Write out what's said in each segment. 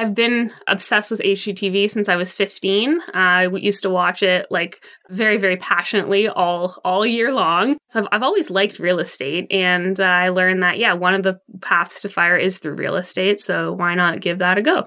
I've been obsessed with HGTV since I was 15. Uh, I used to watch it like very, very passionately all all year long. So I've, I've always liked real estate, and uh, I learned that yeah, one of the paths to fire is through real estate. So why not give that a go?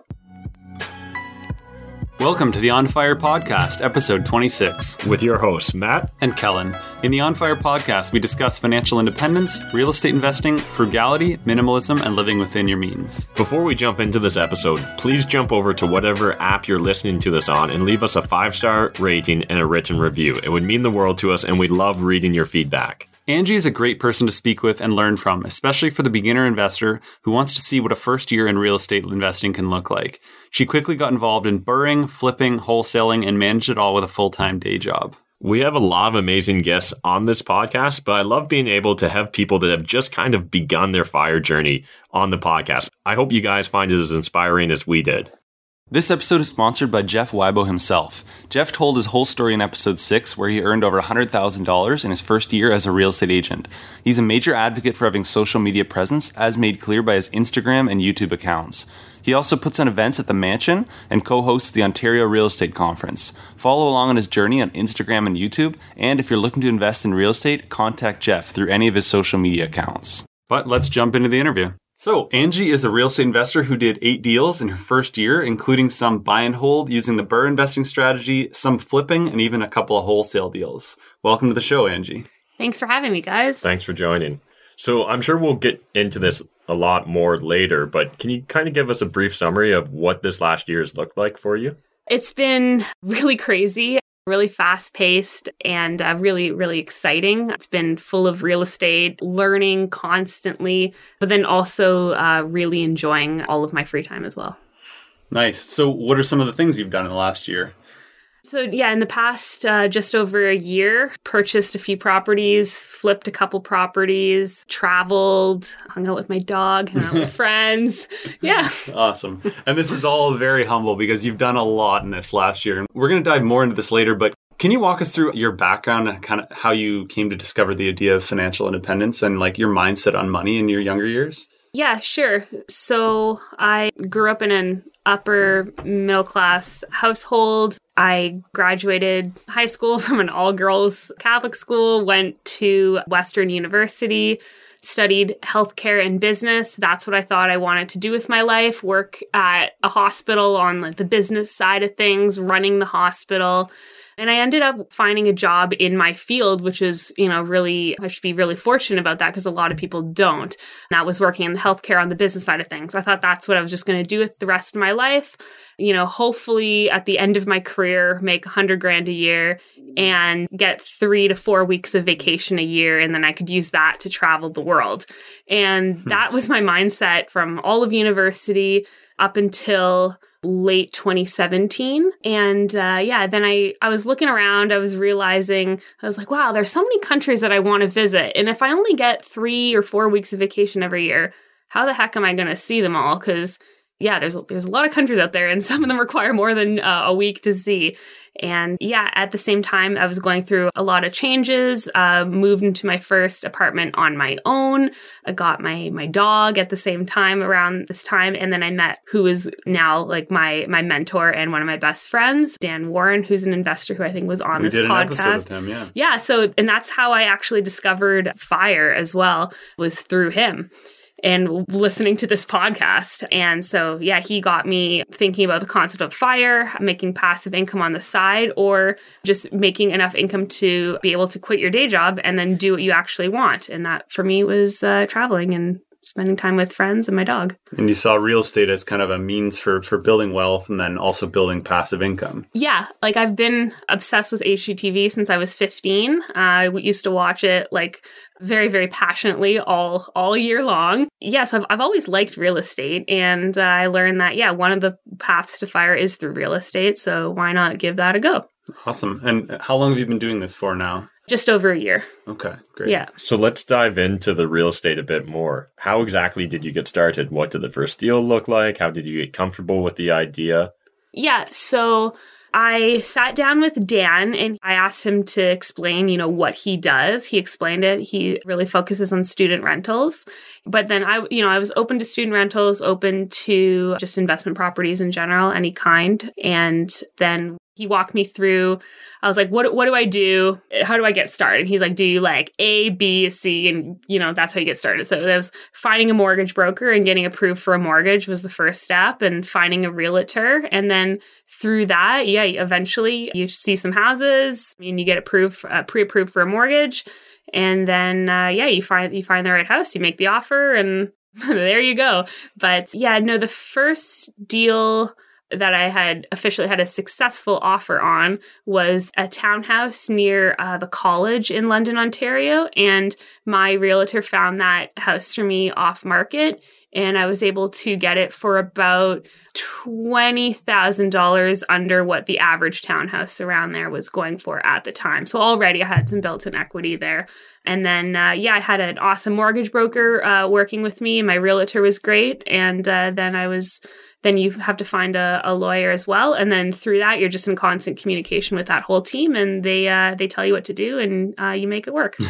Welcome to the On Fire Podcast, episode 26. With your hosts, Matt and Kellen. In the On Fire Podcast, we discuss financial independence, real estate investing, frugality, minimalism, and living within your means. Before we jump into this episode, please jump over to whatever app you're listening to this on and leave us a five star rating and a written review. It would mean the world to us, and we love reading your feedback. Angie is a great person to speak with and learn from, especially for the beginner investor who wants to see what a first year in real estate investing can look like. She quickly got involved in burring, flipping, wholesaling, and managed it all with a full time day job. We have a lot of amazing guests on this podcast, but I love being able to have people that have just kind of begun their fire journey on the podcast. I hope you guys find it as inspiring as we did. This episode is sponsored by Jeff Weibo himself. Jeff told his whole story in episode 6, where he earned over $100,000 in his first year as a real estate agent. He's a major advocate for having social media presence, as made clear by his Instagram and YouTube accounts. He also puts on events at the mansion and co hosts the Ontario Real Estate Conference. Follow along on his journey on Instagram and YouTube, and if you're looking to invest in real estate, contact Jeff through any of his social media accounts. But let's jump into the interview. So, Angie is a real estate investor who did eight deals in her first year, including some buy and hold using the BRRRR investing strategy, some flipping, and even a couple of wholesale deals. Welcome to the show, Angie. Thanks for having me, guys. Thanks for joining. So, I'm sure we'll get into this a lot more later, but can you kind of give us a brief summary of what this last year has looked like for you? It's been really crazy really fast paced and uh, really, really exciting. It's been full of real estate, learning constantly, but then also uh, really enjoying all of my free time as well. Nice. So, what are some of the things you've done in the last year? So, yeah, in the past uh, just over a year, purchased a few properties, flipped a couple properties, traveled, hung out with my dog, hung out with friends. Yeah. Awesome. And this is all very humble because you've done a lot in this last year. And we're going to dive more into this later, but can you walk us through your background and kind of how you came to discover the idea of financial independence and like your mindset on money in your younger years? Yeah, sure. So I grew up in an upper middle class household. I graduated high school from an all girls Catholic school, went to Western University, studied healthcare and business. That's what I thought I wanted to do with my life work at a hospital on like the business side of things, running the hospital. And I ended up finding a job in my field, which is, you know, really, I should be really fortunate about that because a lot of people don't. And that was working in the healthcare on the business side of things. I thought that's what I was just going to do with the rest of my life. You know, hopefully at the end of my career, make a hundred grand a year and get three to four weeks of vacation a year. And then I could use that to travel the world. And hmm. that was my mindset from all of university up until late 2017 and uh, yeah then i i was looking around i was realizing i was like wow there's so many countries that i want to visit. And if i only get three or four weeks of vacation every year how the heck am i going to see them all? Because yeah there's there's a lot of countries out there and some of them require more than uh, a week to see and yeah, at the same time, I was going through a lot of changes. Uh, moved into my first apartment on my own. I got my my dog at the same time around this time, and then I met who is now like my my mentor and one of my best friends, Dan Warren, who's an investor who I think was on we this podcast. Him, yeah. yeah. So and that's how I actually discovered fire as well was through him and listening to this podcast. And so, yeah, he got me thinking about the concept of fire, making passive income on the side, or just making enough income to be able to quit your day job and then do what you actually want. And that for me was uh, traveling and spending time with friends and my dog. And you saw real estate as kind of a means for for building wealth and then also building passive income. Yeah, like I've been obsessed with HGTV since I was 15. Uh, I used to watch it like very very passionately all all year long. Yeah, so I've, I've always liked real estate and uh, I learned that yeah, one of the paths to fire is through real estate, so why not give that a go? Awesome. And how long have you been doing this for now? Just over a year. Okay, great. Yeah. So let's dive into the real estate a bit more. How exactly did you get started? What did the first deal look like? How did you get comfortable with the idea? Yeah, so I sat down with Dan and I asked him to explain, you know, what he does. He explained it. He really focuses on student rentals. But then I, you know, I was open to student rentals, open to just investment properties in general, any kind. And then he walked me through. I was like what, what do i do? How do i get started? He's like do you like a b c? And you know that's how you get started. So it was finding a mortgage broker and getting approved for a mortgage was the first step and finding a realtor. And then through that yeah eventually you see some houses and you get approved uh, pre-approved for a mortgage. And then uh, yeah you find you find the right house you make the offer and there you go. But yeah no the first deal that I had officially had a successful offer on was a townhouse near uh, the college in London, Ontario. And my realtor found that house for me off market. And I was able to get it for about $20,000 under what the average townhouse around there was going for at the time. So already I had some built in equity there. And then, uh, yeah, I had an awesome mortgage broker uh, working with me. My realtor was great. And uh, then I was then you have to find a, a, lawyer as well. And then through that you're just in constant communication with that whole team and they uh, they tell you what to do and uh, you make it work.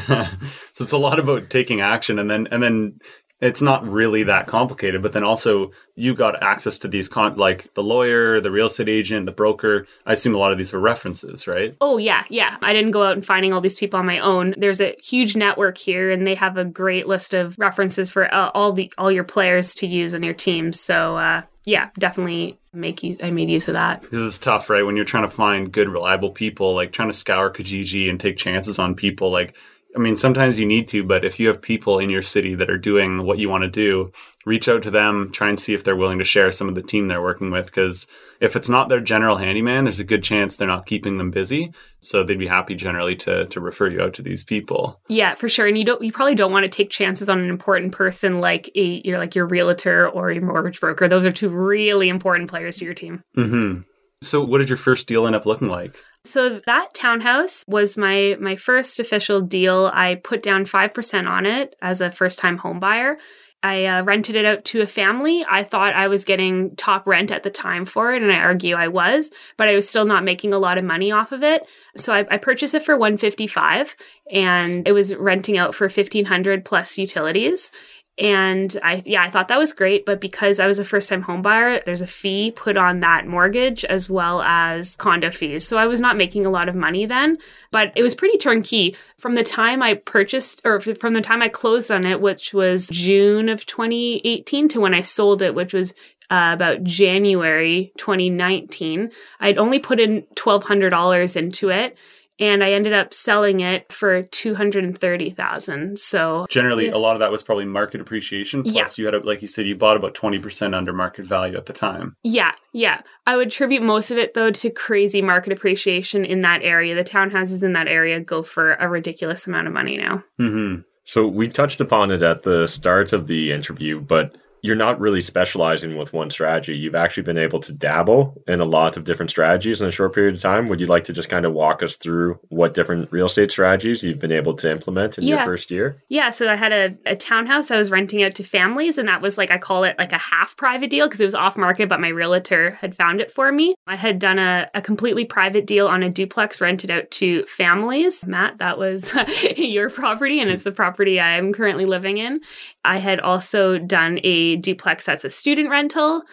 So it's a lot about taking action and then and then it's not really that complicated but then also you got access to these con like the lawyer the real estate agent the broker. I assume a lot of these were references right? Oh yeah yeah. I didn't go out and finding all these people on my own. There's a huge network here and they have a great list of references for uh, all the all your players to use on your team. So uh, yeah, definitely make use. I made use of that. This is tough, right? When you're trying to find good, reliable people, like trying to scour Kijiji and take chances on people, like I mean, sometimes you need to, but if you have people in your city that are doing what you want to do, reach out to them, try and see if they're willing to share some of the team they're working with. Because if it's not their general handyman, there's a good chance they're not keeping them busy. So they'd be happy generally to to refer you out to these people. Yeah, for sure. And you don't, you probably don't want to take chances on an important person like a, you're like your realtor or your mortgage broker. Those are two really important players to your team. Mm-hmm. So, what did your first deal end up looking like? So that townhouse was my my first official deal. I put down 5% on it as a first-time home buyer. I uh, rented it out to a family. I thought I was getting top rent at the time for it, and I argue I was, but I was still not making a lot of money off of it. So I, I purchased it for 155, and it was renting out for 1500 plus utilities. And I, yeah, I thought that was great. But because I was a first time home buyer, there's a fee put on that mortgage as well as condo fees. So I was not making a lot of money then, but it was pretty turnkey. From the time I purchased or from the time I closed on it, which was June of 2018 to when I sold it, which was uh, about January 2019, I'd only put in $1,200 into it and I ended up selling it for two hundred and thirty thousand. So generally, yeah. a lot of that was probably market appreciation. Plus, yeah. you had, a, like you said, you bought about twenty percent under market value at the time. Yeah, yeah. I would attribute most of it though to crazy market appreciation in that area. The townhouses in that area go for a ridiculous amount of money now. Mm-hmm. So we touched upon it at the start of the interview, but you're not really specializing with one strategy. You've actually been able to dabble in a lot of different strategies in a short period of time. Would you like to just kind of walk us through what different real estate strategies you've been able to implement in yeah. your first year? Yeah. So I had a, a townhouse I was renting out to families, and that was like, I call it like a half private deal because it was off market, but my realtor had found it for me. I had done a, a completely private deal on a duplex rented out to families. Matt, that was your property, and it's the property I'm currently living in. I had also done a duplex as a student rental.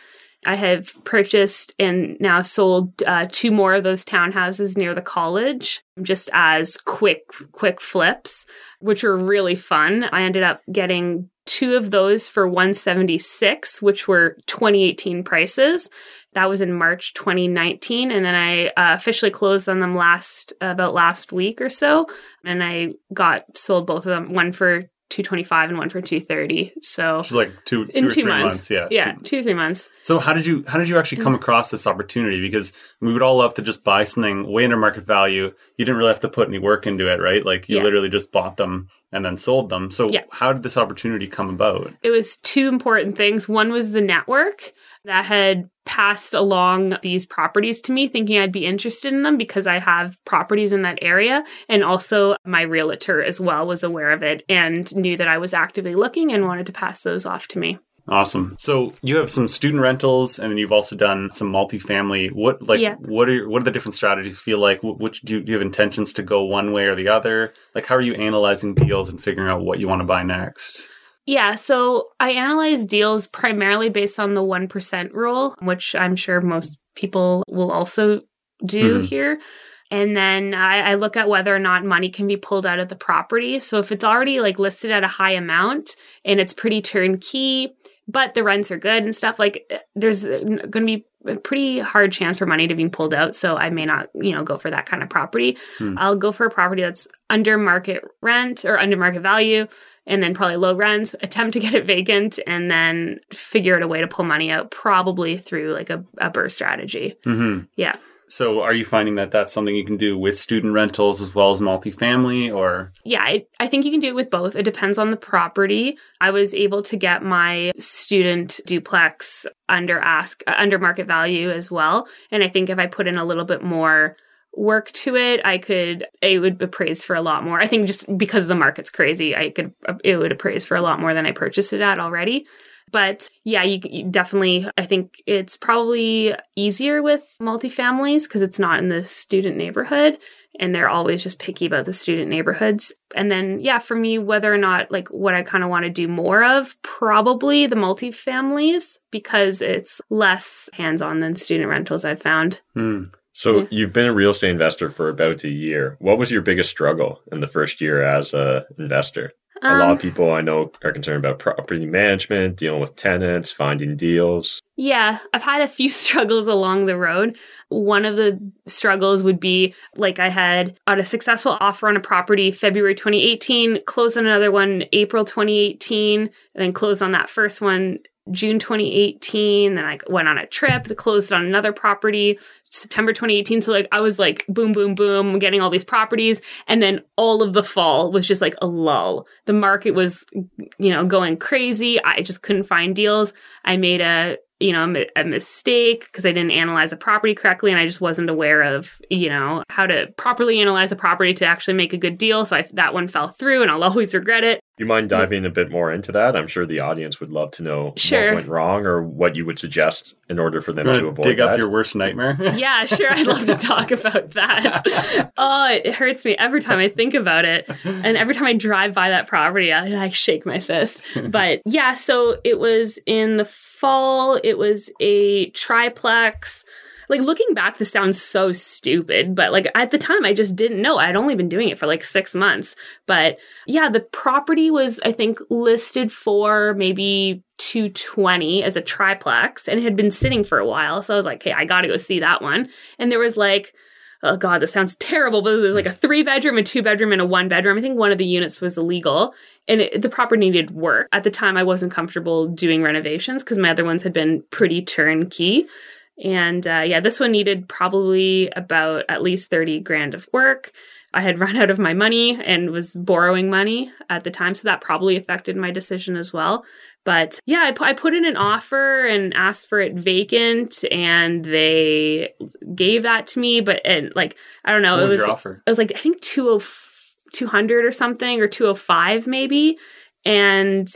I have purchased and now sold uh, two more of those townhouses near the college just as quick quick flips, which were really fun. I ended up getting two of those for 176, which were 2018 prices. That was in March 2019, and then I uh, officially closed on them last about last week or so, and I got sold both of them. One for 225 and one for 230 so it's like two, two in two months. months. yeah yeah two, two three months. So how did you how did you actually come mm. across this opportunity? Because we would all love to just buy something way under market value. You didn't really have to put any work into it right? Like you yeah. literally just bought them and then sold them. So yeah. how did this opportunity come about? It was two important things. One was the network that had passed along these properties to me thinking I'd be interested in them because I have properties in that area. And also, my realtor as well was aware of it and knew that I was actively looking and wanted to pass those off to me. Awesome. So you have some student rentals, and then you've also done some multifamily. What like Yeah. what are your, what are the different strategies? Feel like which do you, do you have intentions to go one way or the other? Like how are you analyzing deals and figuring out what you want to buy next? Yeah, so I analyze deals primarily based on the 1% rule, which I'm sure most people will also do Mhm. here. And then I, I look at whether or not money can be pulled out of the property. So if it's already like listed at a high amount and it's pretty turnkey, but the rents are good and stuff, like eh, there's going to be a pretty hard chance for money to be pulled out. So I may not, you know, go for that kind of property. Hmm. I'll go for a property that's under market rent or under market value and then probably low rents, attempt to get it vacant, and then figure out a way to pull money out, probably through like a, a burst strategy. Mm-hmm. Yeah. So are you finding that that's something you can do with student rentals as well as multifamily, or Yeah, I, I think you can do it with both. It depends on the property. I was able to get my student duplex under ask under market value as well, and I think if I put in a little bit more work to it, I could it would appraise for a lot more. I think just because the market's crazy, I could it would appraise for a lot more than I purchased it at already. But yeah, you, you definitely, I think it's probably easier with multifamilies because it's not in the student neighborhood and they're always just picky about the student neighborhoods. And then, yeah, for me, whether or not like what I kind of want to do more of, probably the multifamilies because it's less hands on than student rentals, I've found. Hmm. So Yeah. you've been a real estate investor for about a year. What was your biggest struggle in the first year as a investor? a lot Um, of people I know are concerned about property management, dealing with tenants, finding deals. Yeah, I've had a few struggles along the road. One of the struggles would be like I had on a successful offer on a property February 2018, closed on another one April 2018, and then closed on that first one June 2018. Then I went on a trip, closed on another property September 2018. So like I was like boom, boom, boom, getting all these properties. And then all of the fall was just like a lull. The market was, you know, going crazy. I just couldn't find deals. I made a you know, a mistake because I didn't analyze a property correctly and I just wasn't aware of, you know, how to properly analyze a property to actually make a good deal. So I, that one fell through and I'll always regret it. You mind diving a bit more into that? I'm sure the audience would love to know Sure. what went wrong or what you would suggest in order for them to wanna avoid dig that. up your worst nightmare. Yeah, sure. I'd love to talk about that. Oh, it hurts me every time I think about it. And every time I drive by that property, I, I shake my fist. But yeah, so it was in the fall, it was a triplex. Like looking back, this sounds so stupid, but like at the time, I just didn't know. I'd only been doing it for like six months. But yeah, the property was, I think, listed for maybe 220 as a triplex and it had been sitting for a while. So I was like, hey, I got to go see that one. And there was like, oh God, this sounds terrible, but there was like a three bedroom, a two bedroom, and a one bedroom. I think one of the units was illegal and it, the property needed work. At the time, I wasn't comfortable doing renovations because my other ones had been pretty turnkey. And uh, yeah, this one needed probably about at least 30 grand of work. I had run out of my money and was borrowing money at the time. So that probably affected my decision as well. But yeah, I, pu- I put in an offer and asked for it vacant, and they gave that to me. But and like I don't know, what it was was your offer? it was like I think 20 200 or something or 205 maybe and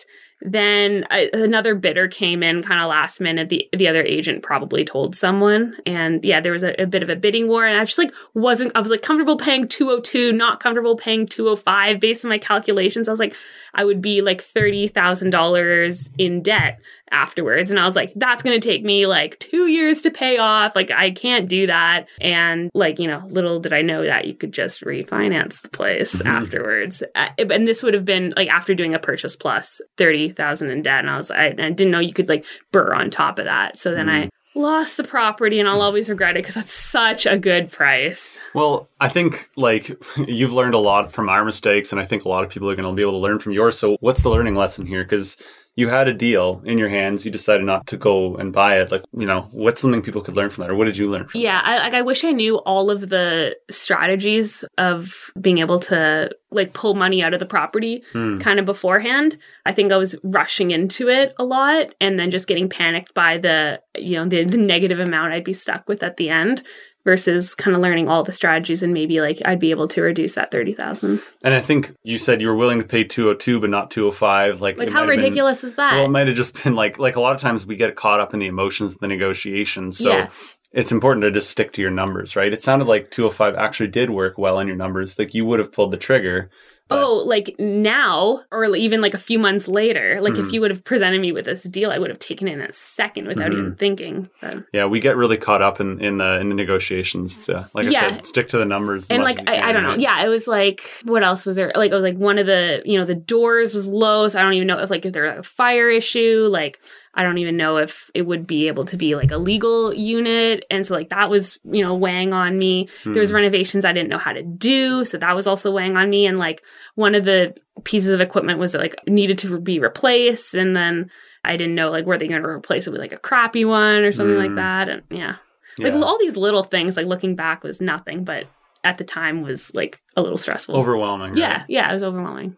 then I, another bidder came in kind of last minute. The the other agent probably told someone. And yeah there was a, a bit of a bidding war. And I just like wasn't I was like comfortable paying 202 not comfortable paying 205 based on my calculations I was like I would be like $30,000 in debt afterwards. And I was like, that's going to take me like two years to pay off. Like, I can't do that. And like, you know, little did I know that you could just refinance the place Mhm. afterwards. Uh, and this would have been like after doing a purchase plus 30,000 in debt. And I was, I, I didn't know you could like burr on top of that. So then I lost the property and I'll always regret it because that's such a good price. Well, I think like you've learned a lot from our mistakes, and I think a lot of people are going to be able to learn from yours. So, what's the learning lesson here? Because you had a deal in your hands, you decided not to go and buy it. Like, you know, what's something people could learn from that, or what did you learn from? Yeah, I, like I wish I knew all of the strategies of being able to like pull money out of the property Hmm. kind of beforehand. I think I was rushing into it a lot and then just getting panicked by the you know the, the negative amount I'd be stuck with at the end. Versus kind of learning all the strategies and maybe like I'd be able to reduce that 30,000. And I think you said you were willing to pay 202 but not 205 like Like how have been- ridiculous is that? Well, it might have just been like like a lot of times we get caught up in the emotions of the negotiations. So Yeah. it's important to just stick to your numbers, right? It sounded like 205 actually did work well on your numbers. Like you would have pulled the trigger. But- Oh, like now, or even like a few months later. Like Mhm. if you would have presented me with this deal, I would have taken it in a second without Mhm. even thinking. But, Yeah, we get really caught up in in the in the negotiations. So, like I said, stick to the numbers. and like I, I don't know, yeah, it was like what else was there? Like it was like one of the you know the doors was low, so I don't even know if like if there's a fire issue. Like I don't even know if it would be able to be like a legal unit, and so like that was you know weighing on me. There was Hmm. renovations I didn't know how to do, so that was also weighing on me. And like one of the pieces of equipment was like needed to be replaced, and then I didn't know like were they going to replace it with like a crappy one or something like Mm. that. And yeah, Yeah. like all these little things. Like looking back was nothing, but at the time was like a little stressful. overwhelming. right? yeah, yeah, it was overwhelming.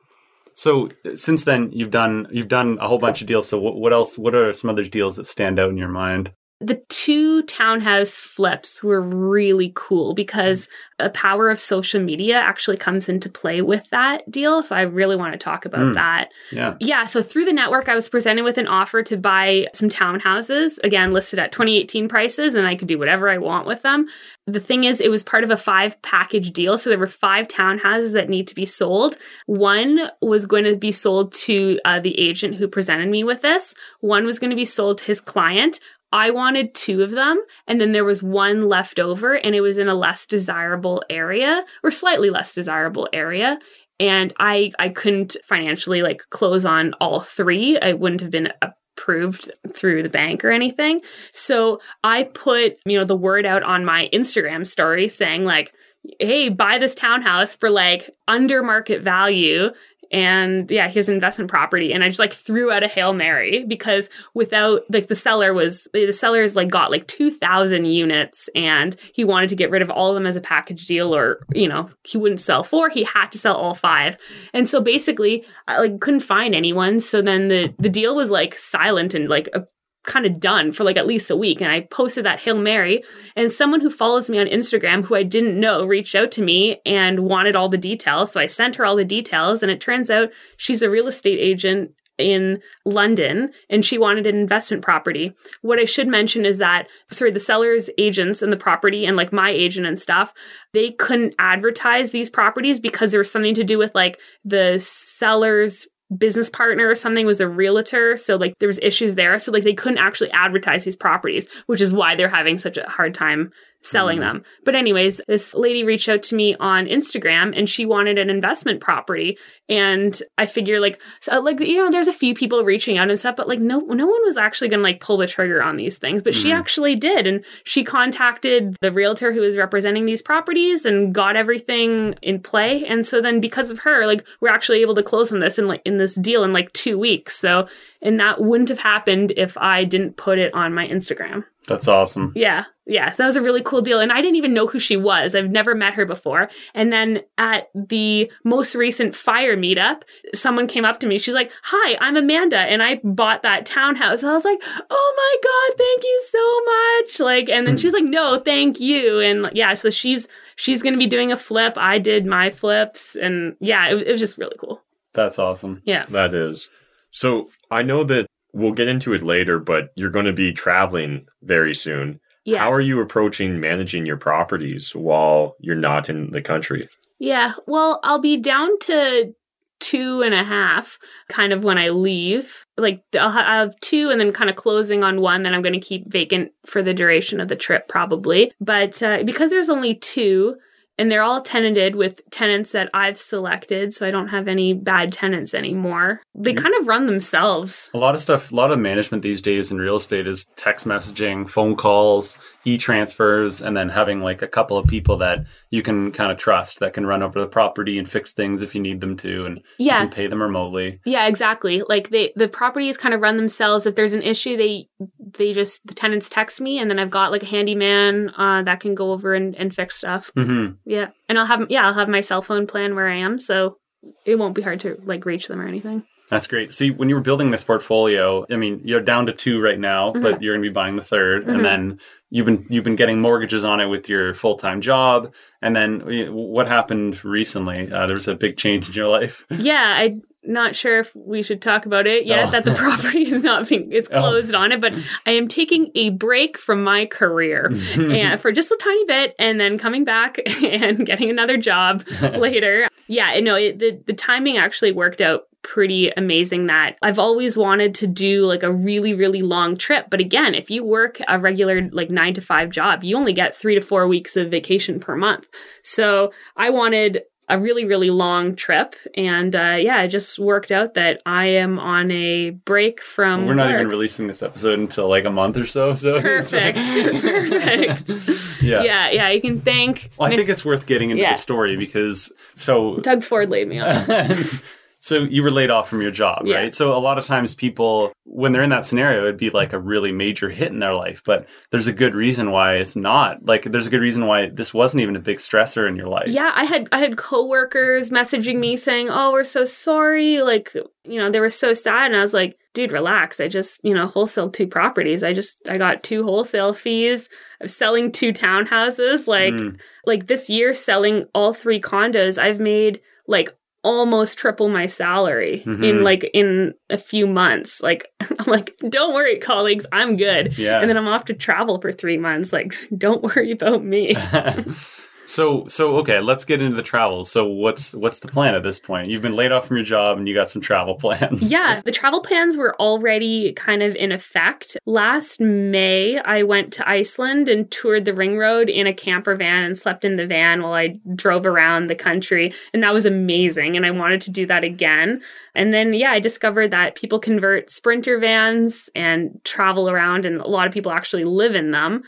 So since then, you've done you've done a whole bunch of deals. So what, what else? What are some other deals that stand out in your mind? The two townhouse flips were really cool because the power of social media actually comes into play with that deal. So I really want to talk about Mm. that. Yeah. Yeah, so through the network, I was presented with an offer to buy some townhouses, again, listed at 2018 prices, and I could do whatever I want with them. The thing is, it was part of a five package deal. So there were five townhouses that need to be sold. One was going to be sold to uh, the agent who presented me with this, one was going to be sold to his client. I wanted two of them, and then there was one left over, and it was in a less desirable area or slightly less desirable area. And i i couldn't financially like close on all three. I wouldn't have been approved through the bank or anything. So i put you know the word out on my instagram story saying like hey buy this townhouse for like under market value and yeah here's an investment property and i just like threw out a hail mary because without like the seller was the seller's like got like 2000 units and he wanted to get rid of all of them as a package deal or you know he wouldn't sell four he had to sell all five. And so basically i like couldn't find anyone. So then the the deal was like silent and like a kind of done for like at least a week and i posted that hail mary and someone who follows me on instagram who i didn't know reached out to me and wanted all the details so i sent her all the details and it turns out she's a real estate agent in London and she wanted an investment property. What I should mention is that, sorry, the seller's agents and the property and like my agent and stuff, they couldn't advertise these properties because there was something to do with like the seller's business partner or something was a realtor. So like there was issues there. So like they couldn't actually advertise these properties which is why they're having such a hard time selling Mhm. them. But anyways this lady reached out to me on instagram and she wanted an investment property. And i figure like so like you know there's a few people reaching out and stuff but like no no one was actually gonna like pull the trigger on these things but she Mhm. actually did. And she contacted the realtor who was representing these properties and got everything in play. And so then because of her like we're actually able to close on this in like in this deal in like two weeks. So and that wouldn't have happened if i didn't put it on my instagram That's awesome. yeah, yeah. So that was a really cool deal. And I didn't even know who she was. I've never met her before. And then at the most recent fire meetup, someone came up to me. She's like, Hi, I'm Amanda. And I bought that townhouse. And I was like, Oh my God, thank you so much. Like, and then Hmm. she's like, No, thank you. And yeah, so she's she's gonna be doing a flip. I did my flips. And yeah, it, it was just really cool. That's awesome. Yeah. That is. So I know that we'll get into it later, but you're going to be traveling very soon. Yeah. How are you approaching managing your properties while you're not in the country? Yeah, well, I'll be down to two and a half kind of when I leave. Like, I'll have two and then kind of closing on one that I'm going to keep vacant for the duration of the trip, probably. But uh, because there's only two, and they're all tenanted with tenants that I've selected, so I don't have any bad tenants anymore. They You- kind of run themselves. A lot of stuff, a lot of management these days in real estate is text messaging, phone calls, e transfers, and then having like a couple of people that you can kind of trust that can run over the property and fix things if you need them to, and you Yeah, pay them remotely. Yeah, exactly. Like they the properties kind of run themselves. If there's an issue, they they just the tenants text me and then I've got like a handyman uh that can go over and, and fix stuff. Mm-hmm. Yeah. And I'll have yeah, I'll have my cell phone plan where I am, so it won't be hard to like reach them or anything. That's great. See, when you were building this portfolio, I mean, you're down to two right now, Mm-hmm. but you're going to be buying the 3rd and then you've been you've been getting mortgages on it with your full time job. And then uh, what happened recently? Uh, there was a big change in your life. Yeah, I'm not sure if we should talk about it yet Oh. that the property is not being is Oh. closed on it, but I am taking a break from my career and for just a tiny bit and then coming back and getting another job later. Yeah, no, it, the the timing actually worked out pretty amazing that I've always wanted to do like a really really long trip but again if you work a regular like 9 to 5 job you only get 3 to 4 weeks of vacation per month so I wanted a really really long trip and uh, yeah it just worked out that i am on a break from We're not even releasing this episode until like a month or so. So perfect perfect yeah. yeah yeah you can thank Well, I think it's worth getting into Yeah. the story because so doug ford laid me off so you were laid off from your job, Yeah. right? So a lot of times people, when they're in that scenario, it'd be like a really major hit in their life. But there's a good reason why it's not. Like there's a good reason why this wasn't even a big stressor in your life. yeah i had i had coworkers messaging me saying oh we're so sorry like you know they were so sad and i was like dude relax i just you know wholesale two properties i just i got two wholesale fees i'm selling two townhouses like Mm. like this year selling all three condos i've made like almost triple my salary Mhm. in like in a few months like i'm like don't worry colleagues i'm good Yeah. and then i'm off to travel for three months like don't worry about me so so okay, let's get into the travel. So what's what's the plan at this point? You've been laid off from your job and you got some travel plans. yeah, the travel plans were already kind of in effect. Last May, I went to Iceland and toured the ring road in a camper van and slept in the van while I drove around the country. And that was amazing. And I wanted to do that again. And then, yeah, I discovered that people convert sprinter vans and travel around, and a lot of people actually live in them.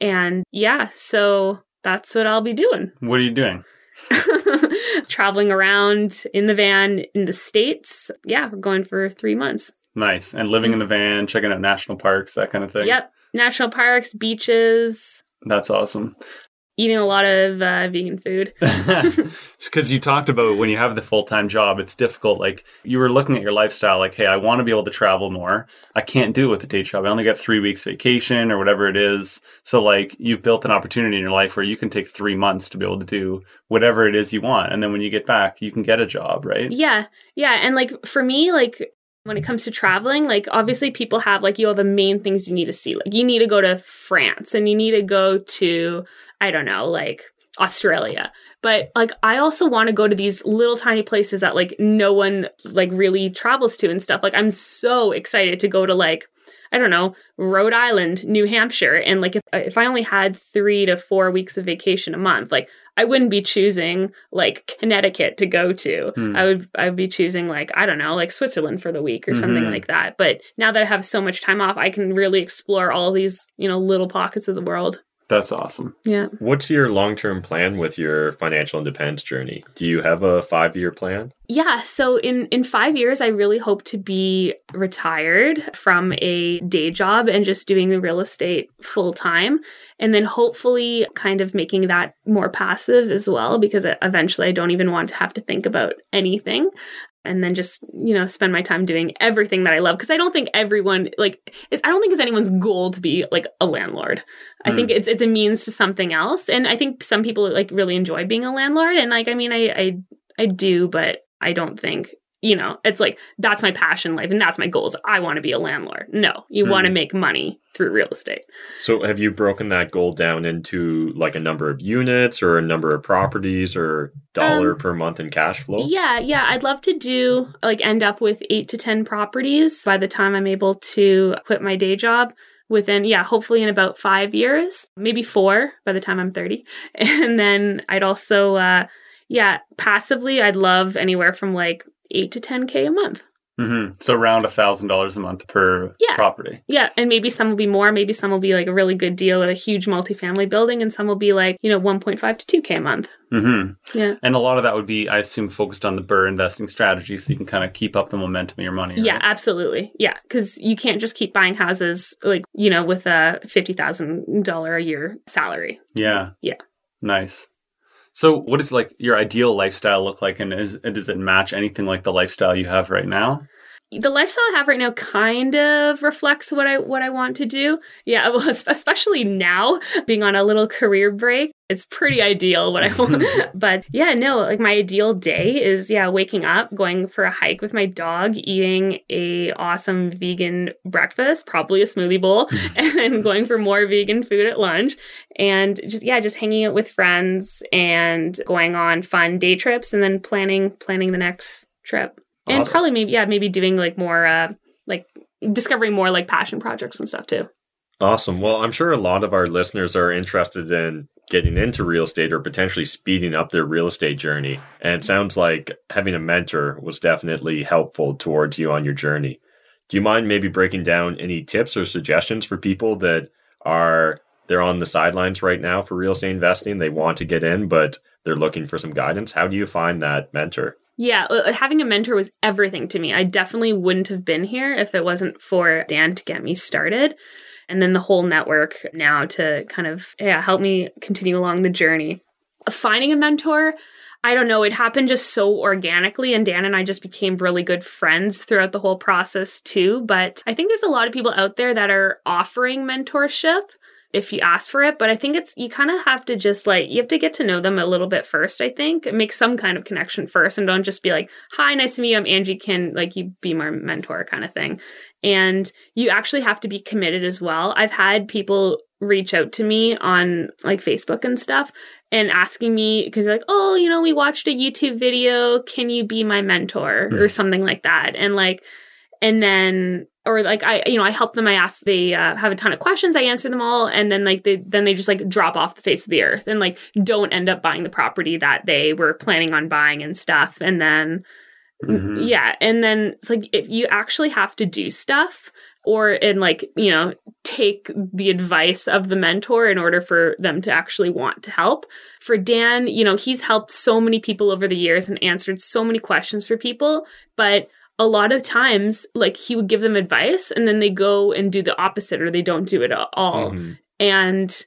And yeah, so that's what I'll be doing. What are you doing? Traveling around in the van in the States. Yeah, we're going for three months. Nice. And living in the van, checking out national parks, that kind of thing. Yep. National parks, beaches, That's awesome. Eating a lot of uh, vegan food. Because you talked about when you have the full time job, it's difficult. Like you were looking at your lifestyle, like, hey, I want to be able to travel more. I can't do it with a day job. I only get three weeks vacation or whatever it is. So, like, you've built an opportunity in your life where you can take three months to be able to do whatever it is you want. And then when you get back, you can get a job, right? Yeah. Yeah. And like for me, like when it comes to traveling, like obviously people have like you know the main things you need to see. Like you need to go to France and you need to go to I don't know, like Australia. But like I also want to go to these little tiny places that like no one like really travels to and stuff. Like I'm so excited to go to like I don't know, Rhode Island, New Hampshire. And like if if I only had 3 to 4 weeks of vacation a month, like I wouldn't be choosing like Connecticut to go to. Hmm. I would I would be choosing like I don't know, like Switzerland for the week or something Mhm. like that. But now that I have so much time off, I can really explore all these, you know, little pockets of the world. That's awesome. Yeah. What's your long term plan with your financial independence journey? Do you have a five year plan? Yeah, so in in 5 years I really hope to be retired from a day job and just doing the real estate full time and then hopefully kind of making that more passive as well because eventually I don't even want to have to think about anything and then just you know spend my time doing everything that I love. Because I don't think everyone like it's I don't think it's anyone's goal to be like a landlord. I think mm. it's it's a means to something else. And I think some people like really enjoy being a landlord. And like I mean I I I do but I don't think you know it's like that's my passion life and that's my goals. I want to be a landlord. No, you want to make money through real estate. So have you broken that goal down into like a number of units or a number of properties or dollar Um, per month in cash flow? Yeah, yeah. I'd love to do like end up with eight to 10 properties by the time I'm able to quit my day job within, yeah, hopefully in about five years, maybe four by the time I'm 30. And then I'd also, uh, yeah, passively, I'd love anywhere from like eight to 10K a month. hmm So around a thousand dollars a month per Yeah. property. Yeah, and maybe some will be more. Maybe some will be like a really good deal with a huge multifamily building, and some will be like, you know, 1.5 to 2K a month. hmm Yeah. And a lot of that would be, I assume, focused on the BRRRR investing strategy, so you can kind of keep up the momentum of your money. Yeah, absolutely. Yeah, because you can't just keep buying houses like you know with a fifty thousand dollar a year salary. Yeah. Yeah. Nice. So, what does like your ideal lifestyle look like, and is does it match anything like the lifestyle you have right now? The lifestyle I have right now kind of reflects what I what I want to do. Yeah, well, especially now being on a little career break, it's pretty ideal what I want. but yeah, no, like my ideal day is yeah, waking up, going for a hike with my dog, eating a awesome vegan breakfast, probably a smoothie bowl, and then going for more vegan food at lunch and just yeah, just hanging out with friends and going on fun day trips and then planning planning the next trip and awesome. probably maybe yeah maybe doing like more uh like discovering more like passion projects and stuff too. Awesome. Well i'm sure a lot of our listeners are interested in getting into real estate or potentially speeding up their real estate journey. And it sounds like having a mentor was definitely helpful towards you on your journey. Do you mind maybe breaking down any tips or suggestions for people that are they're on the sidelines right now for real estate investing? They want to get in but they're looking for some guidance. How do you find that mentor yeah, uh, having a mentor was everything to me. I definitely wouldn't have been here if it wasn't for Dan to get me started. And then the whole network now to kind of yeah, help me continue along the journey. Finding a mentor, I don't know, it happened just so organically, and Dan and I just became really good friends throughout the whole process, too. But I think there's a lot of people out there that are offering mentorship if you ask for it. But I think it's, you kind of have to just like, you have to get to know them a little bit first, I think. Make some kind of connection first and don't just be like, hi, nice to meet you. I'm Angie. Can like you be my mentor kind of thing. And you actually have to be committed as well. I've had people reach out to me on like Facebook and stuff and asking me because they're like, oh, you know, we watched a YouTube video. Can you be my mentor hmm. or something like that? And like, and then or like I, you know, I help them. I ask, they uh, have a ton of questions. I answer them all, and then like they, then they just like drop off the face of the earth and like don't end up buying the property that they were planning on buying and stuff. And then, mm-hmm. yeah, and then it's like if you actually have to do stuff or and like you know take the advice of the mentor in order for them to actually want to help for dan you know he's helped so many people over the years and answered so many questions for people but a lot of times like he would give them advice and then they go and do the opposite or they don't do it at all. Mm-hmm. and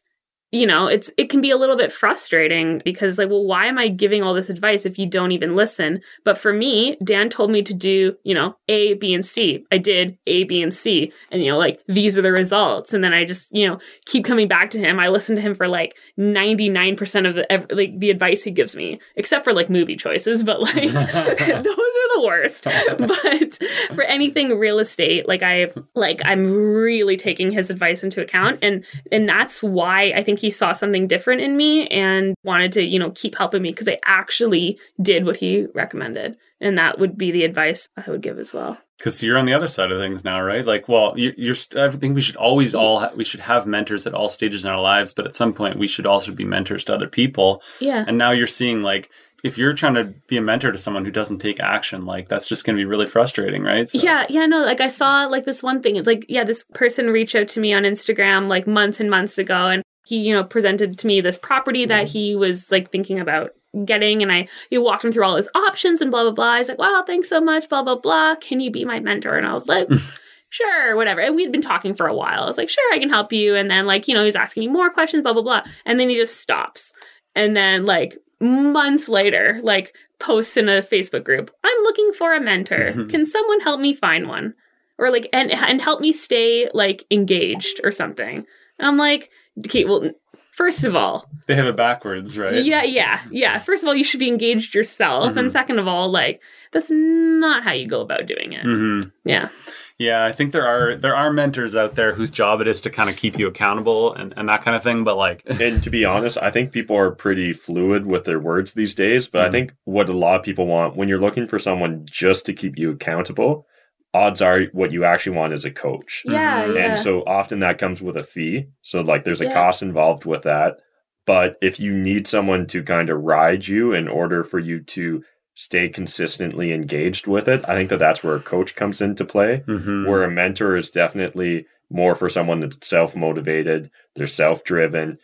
you know it's it can be a little bit frustrating because like well why am i giving all this advice if you don't even listen? But for me dan told me to do you know a b and c. I did a b and c. And you know like these are the results. And then i just you know keep coming back to him. I listen to him for like 99% of the like the advice he gives me except for like movie choices. But like those are the worst but for anything real estate like i like i'm really taking his advice into account and and that's why i think he saw something different in me and wanted to, you know, keep helping me because I actually did what he recommended. And that would be the advice I would give as well. Because you're on the other side of things now, right? Like, well, you're, you're I think we should always all ha- we should have mentors at all stages in our lives, but at some point we should also be mentors to other people. Yeah. And now you're seeing like if you're trying to be a mentor to someone who doesn't take action, like that's just going to be really frustrating, right? So. Yeah, yeah, no, like I saw like this one thing. It's like, yeah, this person reached out to me on Instagram like months and months ago, and he, you know, presented to me this property that mm-hmm. he was like thinking about getting and I you walked him through all his options and blah blah blah. He's like, Wow, thanks so much, blah blah blah. Can you be my mentor? And I was like, Sure, whatever. And we'd been talking for a while. I was like, Sure, I can help you. And then like, you know, he's asking me more questions, blah blah blah. And then he just stops. And then like months later, like posts in a Facebook group, I'm looking for a mentor. Can someone help me find one? Or like and and help me stay like engaged or something. And I'm like, okay, well, first of all, they have it backwards, right? Yeah, yeah, yeah. First of all, you should be engaged yourself, mm-hmm. and second of all, like that's not how you go about doing it. Mm-hmm. Yeah. Yeah, I think there are there are mentors out there whose job it is to kind of keep you accountable and, and that kind of thing. But like And to be honest, I think people are pretty fluid with their words these days. But mm-hmm. I think what a lot of people want when you're looking for someone just to keep you accountable, odds are what you actually want is a coach. Yeah, mm-hmm. And so often that comes with a fee. So like there's a yeah. cost involved with that. But if you need someone to kind of ride you in order for you to stay consistently engaged with it, I think that that's where a coach comes into play. Mm-hmm. Where a mentor is definitely more for someone that's self-motivated, they're self-driven.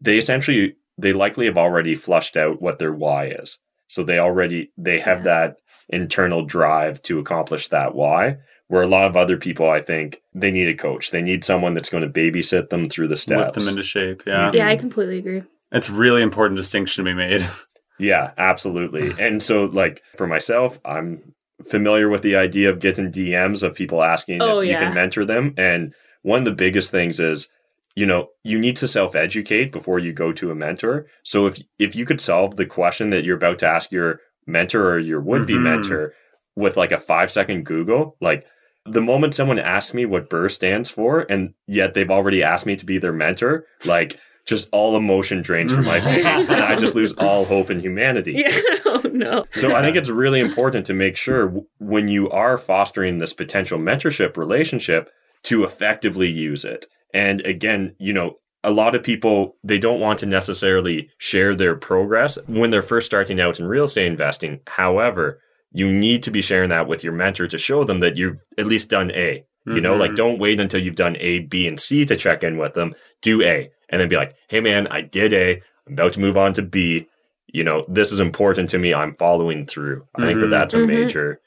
They essentially they likely have already flushed out what their why is. So they already they have yeah. that internal drive to accomplish that why. Where a lot of other people, I think, they need a coach. They need someone that's going to babysit them through the steps, whip them into shape. Yeah, yeah, I completely agree. It's really important distinction to be made. yeah, absolutely. and so, like for myself, I'm familiar with the idea of getting DMs of people asking Oh, if you can mentor them. And one of the biggest things is, you know, you need to self-educate before you go to a mentor. So if if you could solve the question that you're about to ask your mentor or your would-be Mhm. mentor with like a five second Google, like the moment someone asks me what BRRRR stands for, and yet they've already asked me to be their mentor, like just all emotion drains from my face, and I just lose all hope in humanity. Yeah. oh no. So I think it's really important to make sure w- when you are fostering this potential mentorship relationship to effectively use it. And again, you know, a lot of people they don't want to necessarily share their progress when they're first starting out in real estate investing. However, you need to be sharing that with your mentor to show them that you've at least done A. You know, like Mhm. don't wait until you've done A, B, and C to check in with them. Do A. And then be like, hey man, I did A. I'm about to move on to B. You know, this is important to me. I'm following through. I think that Mhm. that's a Mhm. major,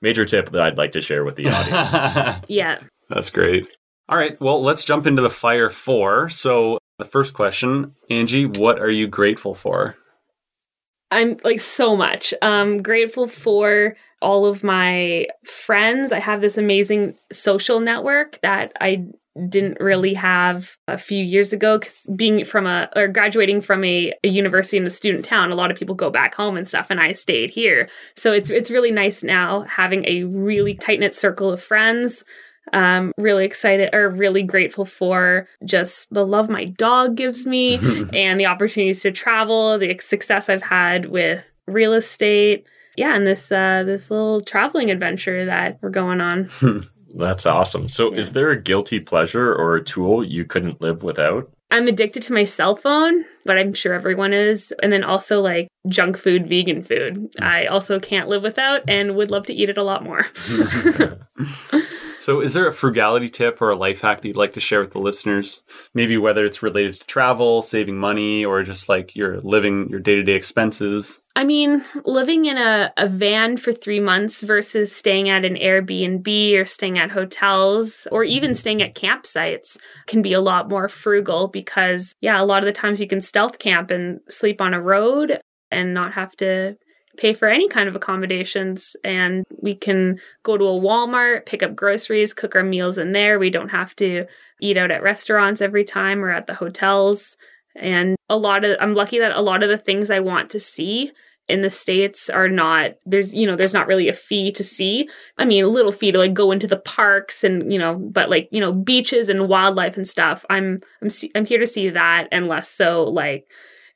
major tip that I'd like to share with the audience. Yeah. That's great. All right. Well, let's jump into the fire four. So, the first question, Angie, what are you grateful for? I'm like so much. Um grateful for all of my friends. I have this amazing social network that I didn't really have a few years ago cuz being from a or graduating from a, a university in a student town, a lot of people go back home and stuff and I stayed here. So it's it's really nice now having a really tight-knit circle of friends. Um really excited or really grateful for just the love my dog gives me and the opportunities to travel, the success I've had with real estate. Yeah, and this uh this little traveling adventure that we're going on. that's awesome. So, Yeah. is there a guilty pleasure or a tool you couldn't live without? I'm addicted to my cell phone, but I'm sure everyone is. And then also like junk food, vegan food. I also can't live without and would love to eat it a lot more. So, is there a frugality tip or a life hack that you'd like to share with the listeners? Maybe whether it's related to travel, saving money, or just like your living, your day to day expenses. I mean, living in a, a van for three months versus staying at an Airbnb or staying at hotels or even mm-hmm. staying at campsites can be a lot more frugal because, yeah, a lot of the times you can stealth camp and sleep on a road and not have to pay for any kind of accommodations. And we can go to a Walmart, pick up groceries, cook our meals in there. We don't have to eat out at restaurants every time or at the hotels. And a lot of, I'm lucky that a lot of the things I want to see in the states are not there's you know there's not really a fee to see i mean a little fee to like go into the parks and you know but like you know beaches and wildlife and stuff i'm i'm i'm here to see that and less so like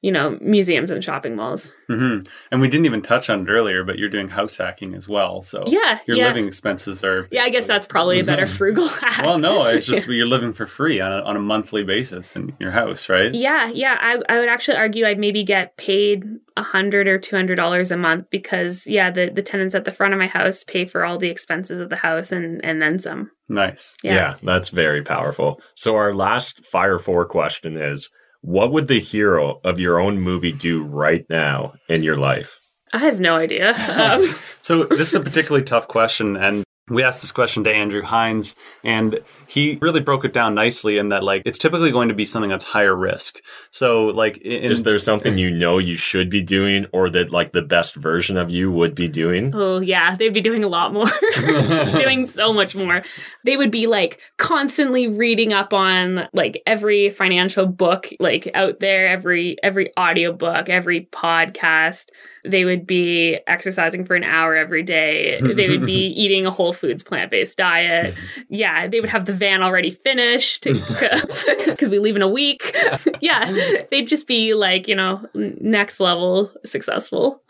you know museums and shopping malls hmm And we didn't even touch on it earlier, but you're doing house hacking as well. So, yeah your yeah living expenses are. yeah i guess that's probably a better frugal hack Well, no, it's just you're living for free on a, on a monthly basis in your house, right? Yeah, yeah. I, I would actually argue I'd maybe get paid a hundred or two hundred dollars a month because yeah, the, the tenants at the front of my house pay for all the expenses of the house and, and then some. Nice. Yeah. that's very powerful. So, our last Fire 4 question is What would the hero of your own movie do right now in your life? I have no idea. Um, So this is a particularly tough question, and we asked this question to Andrew Hines, and he really broke it down nicely in that like it's typically going to be something that's higher risk. So like in, Is there something you know you should be doing or that like the best version of you would be doing? oh yeah, they'd be doing a lot more, doing so much more. They would be like constantly reading up on like every financial book like out there, every every audiobook, every podcast. They would be exercising for an hour every day. They would be eating a whole foods plant based diet. Yeah, they would have the van already finished because we leave in a week. yeah, they'd just be like, you know, next level successful.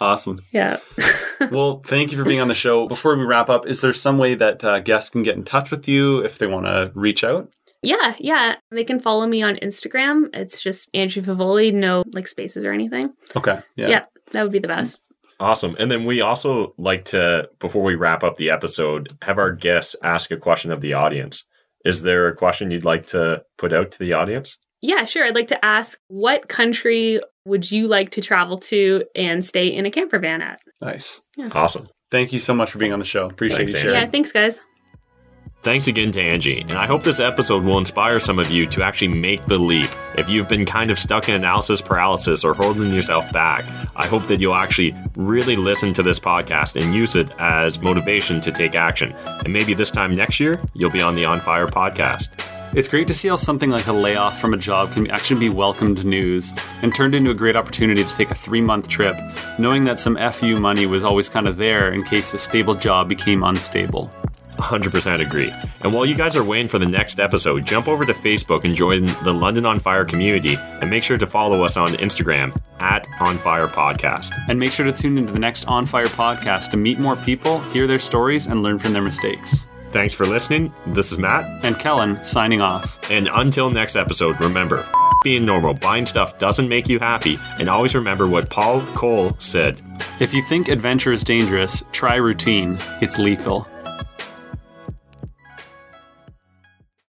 awesome. Yeah. Well, thank you for being on the show. Before we wrap up, is there some way that uh, guests can get in touch with you if they want to reach out? Yeah, yeah. They can follow me on Instagram. It's just Andrew Favoli, no like spaces or anything. Okay. Yeah. Yeah, that would be the best. Awesome. And then we also like to, before we wrap up the episode, have our guests ask a question of the audience. Is there a question you'd like to put out to the audience? Yeah, sure. I'd like to ask what country would you like to travel to and stay in a camper van at? Nice. Awesome. Thank you so much for being on the show. Appreciate Thanks, you sharing. Yeah, thanks, guys. Thanks again to Angie, and I hope this episode will inspire some of you to actually make the leap. If you've been kind of stuck in analysis paralysis or holding yourself back, I hope that you'll actually really listen to this podcast and use it as motivation to take action. And maybe this time next year, you'll be on the On Fire podcast. It's great to see how something like a layoff from a job can actually be welcomed news and turned into a great opportunity to take a three month trip, knowing that some FU money was always kind of there in case a stable job became unstable. 100% agree. And while you guys are waiting for the next episode, jump over to Facebook and join the London on Fire community and make sure to follow us on Instagram at On Fire Podcast. And make sure to tune into the next On Fire podcast to meet more people, hear their stories, and learn from their mistakes. Thanks for listening. This is Matt. And Kellen signing off. And until next episode, remember being normal, buying stuff doesn't make you happy, and always remember what Paulo Coelho said. If you think adventure is dangerous, try routine. It's lethal.